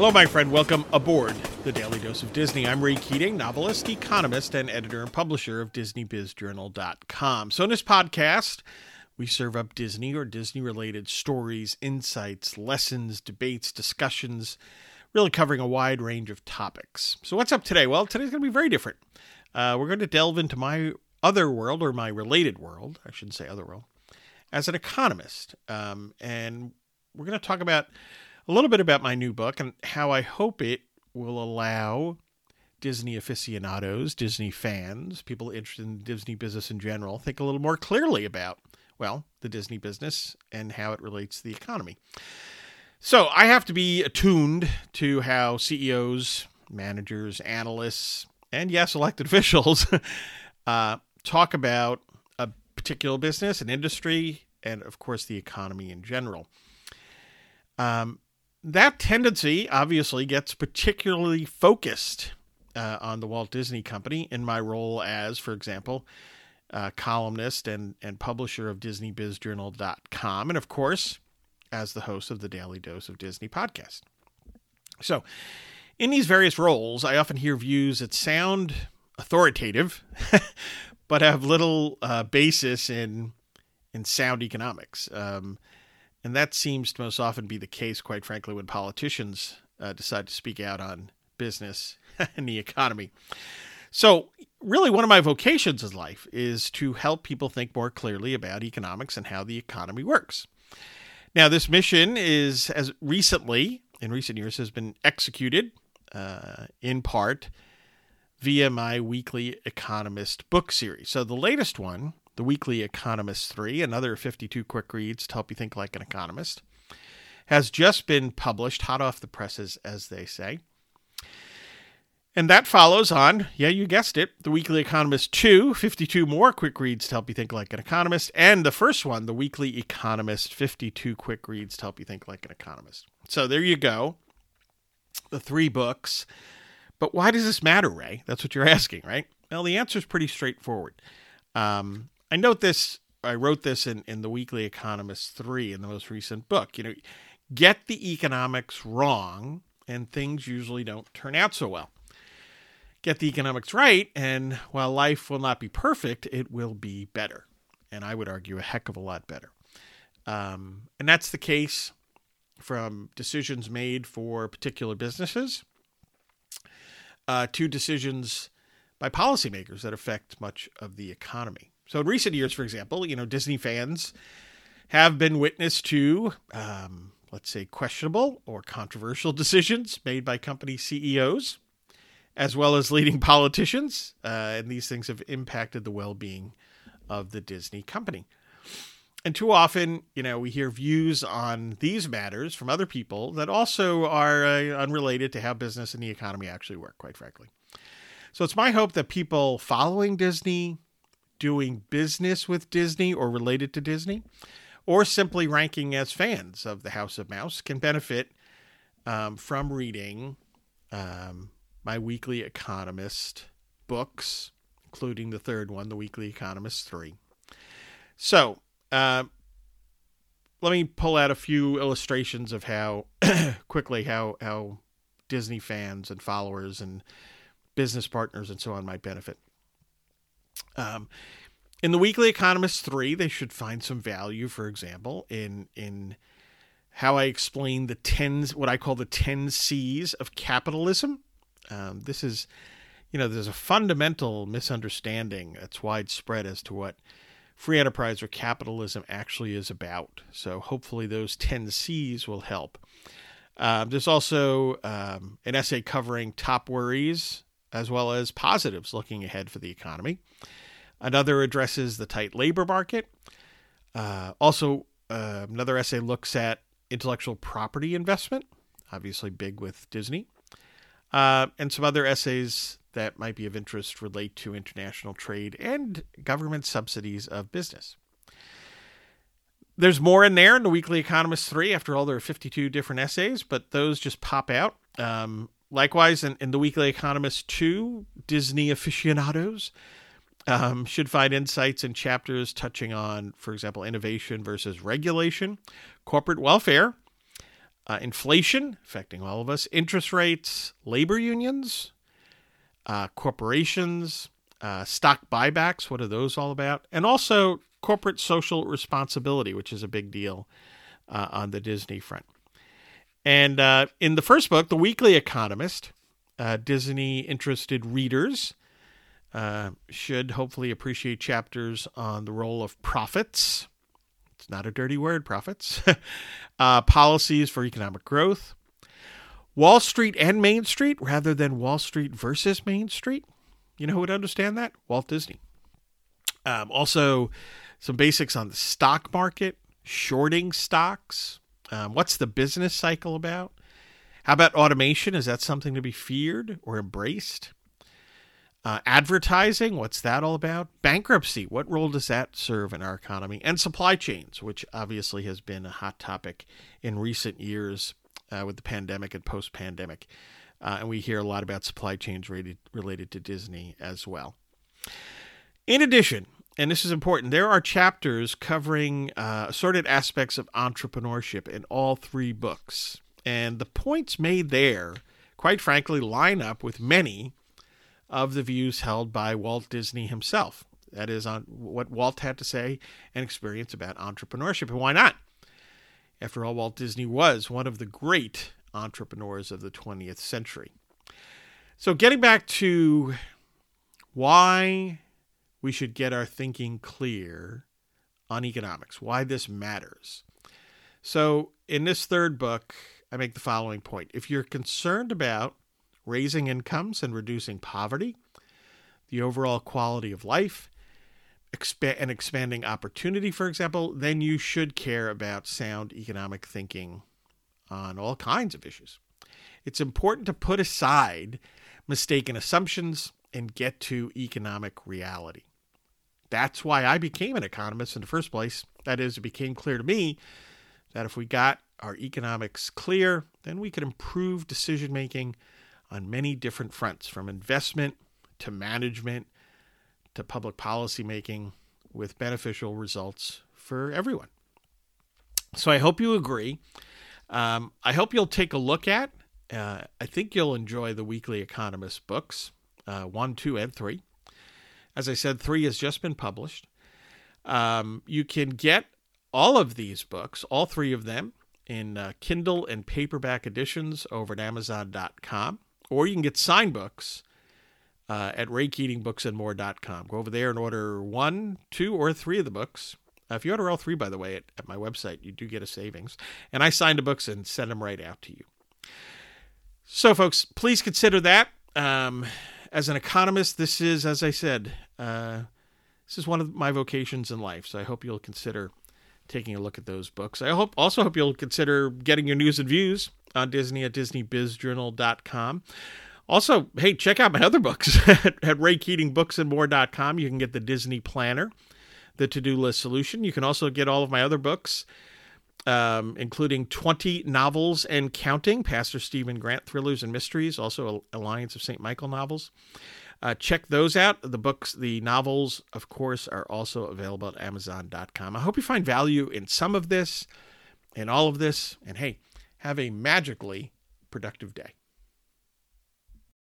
Hello, my friend. Welcome aboard the Daily Dose of Disney. I'm Ray Keating, novelist, economist, and editor and publisher of DisneyBizJournal.com. So, in this podcast, we serve up Disney or Disney related stories, insights, lessons, debates, discussions, really covering a wide range of topics. So, what's up today? Well, today's going to be very different. Uh, we're going to delve into my other world, or my related world, I shouldn't say other world, as an economist. Um, and we're going to talk about a little bit about my new book and how I hope it will allow Disney aficionados, Disney fans, people interested in the Disney business in general, think a little more clearly about, well, the Disney business and how it relates to the economy. So I have to be attuned to how CEOs, managers, analysts, and yes, elected officials uh, talk about a particular business, an industry, and of course the economy in general. Um, that tendency obviously gets particularly focused uh, on the Walt Disney Company in my role as, for example, uh, columnist and, and publisher of DisneyBizJournal.com, and of course, as the host of the Daily Dose of Disney podcast. So, in these various roles, I often hear views that sound authoritative, but have little uh, basis in in sound economics. Um, and that seems to most often be the case, quite frankly, when politicians uh, decide to speak out on business and the economy. So, really, one of my vocations in life is to help people think more clearly about economics and how the economy works. Now, this mission is, as recently, in recent years, has been executed uh, in part via my weekly Economist book series. So, the latest one the Weekly Economist 3, another 52 quick reads to help you think like an economist, has just been published, hot off the presses, as they say. And that follows on, yeah, you guessed it, the Weekly Economist 2, 52 more quick reads to help you think like an economist, and the first one, the Weekly Economist, 52 quick reads to help you think like an economist. So there you go, the three books. But why does this matter, Ray? That's what you're asking, right? Well, the answer is pretty straightforward. Um, I note this. I wrote this in, in the Weekly Economist 3 in the most recent book. You know, get the economics wrong, and things usually don't turn out so well. Get the economics right, and while life will not be perfect, it will be better. And I would argue a heck of a lot better. Um, and that's the case from decisions made for particular businesses uh, to decisions by policymakers that affect much of the economy. So in recent years, for example, you know, Disney fans have been witness to, um, let's say, questionable or controversial decisions made by company CEOs, as well as leading politicians, uh, and these things have impacted the well-being of the Disney company. And too often, you know, we hear views on these matters from other people that also are uh, unrelated to how business and the economy actually work, quite frankly. So it's my hope that people following Disney, doing business with Disney or related to Disney, or simply ranking as fans of the House of Mouse can benefit um, from reading um, my Weekly Economist books, including the third one, The Weekly Economist 3. So, uh, let me pull out a few illustrations of how quickly how how Disney fans and followers and business partners and so on might benefit. Um, in the Weekly Economist 3, they should find some value, for example, in in how I explain the 10 what I call the 10 C's of capitalism. Um, this is you know, there's a fundamental misunderstanding that's widespread as to what free enterprise or capitalism actually is about. So hopefully those 10 C's will help. Um, there's also um, an essay covering top worries as well as positives looking ahead for the economy. Another addresses the tight labor market. Uh, also, uh, another essay looks at intellectual property investment, obviously big with Disney. Uh, and some other essays that might be of interest relate to international trade and government subsidies of business. There's more in there in the Weekly Economist 3. After all, there are 52 different essays, but those just pop out. Um, likewise, in, in the Weekly Economist 2, Disney aficionados um, should find insights in chapters touching on, for example, innovation versus regulation, corporate welfare, uh, inflation affecting all of us, interest rates, labor unions, uh, corporations, uh, stock buybacks. What are those all about? And also corporate social responsibility, which is a big deal uh, on the Disney front. And uh, in the first book, The Weekly Economist, uh, Disney interested readers uh, should hopefully appreciate chapters on the role of profits. It's not a dirty word, profits. uh, policies for economic growth. Wall Street and Main Street rather than Wall Street versus Main Street. You know who would understand that? Walt Disney. Um, also, some basics on the stock market, shorting stocks. Um, what's the business cycle about? How about automation? Is that something to be feared or embraced? Uh, advertising, what's that all about? Bankruptcy, what role does that serve in our economy? And supply chains, which obviously has been a hot topic in recent years uh, with the pandemic and post pandemic. Uh, and we hear a lot about supply chains related, related to Disney as well. In addition, and this is important, there are chapters covering uh, assorted aspects of entrepreneurship in all three books. And the points made there, quite frankly, line up with many of the views held by Walt Disney himself. That is, on what Walt had to say and experience about entrepreneurship. And why not? After all, Walt Disney was one of the great entrepreneurs of the 20th century. So, getting back to why we should get our thinking clear on economics, why this matters. So, in this third book, I make the following point. If you're concerned about raising incomes and reducing poverty, the overall quality of life, and expanding opportunity, for example, then you should care about sound economic thinking on all kinds of issues. It's important to put aside mistaken assumptions and get to economic reality. That's why I became an economist in the first place. That is, it became clear to me that if we got our economics clear, then we could improve decision making on many different fronts, from investment to management to public policy making, with beneficial results for everyone. So I hope you agree. Um, I hope you'll take a look at. Uh, I think you'll enjoy the Weekly Economist books, uh, one, two, and three. As I said, three has just been published. Um, you can get all of these books, all three of them, in uh, Kindle and paperback editions over at Amazon.com, or you can get signed books uh, at RayKeatingBooksAndMore.com. Go over there and order one, two, or three of the books. Uh, if you order all three, by the way, at, at my website, you do get a savings. And I sign the books and send them right out to you. So, folks, please consider that. Um, as an economist, this is, as I said, uh, this is one of my vocations in life. So I hope you'll consider taking a look at those books. I hope also hope you'll consider getting your news and views on Disney at DisneyBizJournal.com. Also, hey, check out my other books at, at RayKeatingBooksAndMore.com. You can get the Disney Planner, the To Do List Solution. You can also get all of my other books, um, including 20 novels and counting, Pastor Stephen Grant thrillers and mysteries, also Alliance of St. Michael novels. Uh, check those out. The books, the novels, of course, are also available at Amazon.com. I hope you find value in some of this and all of this. And hey, have a magically productive day.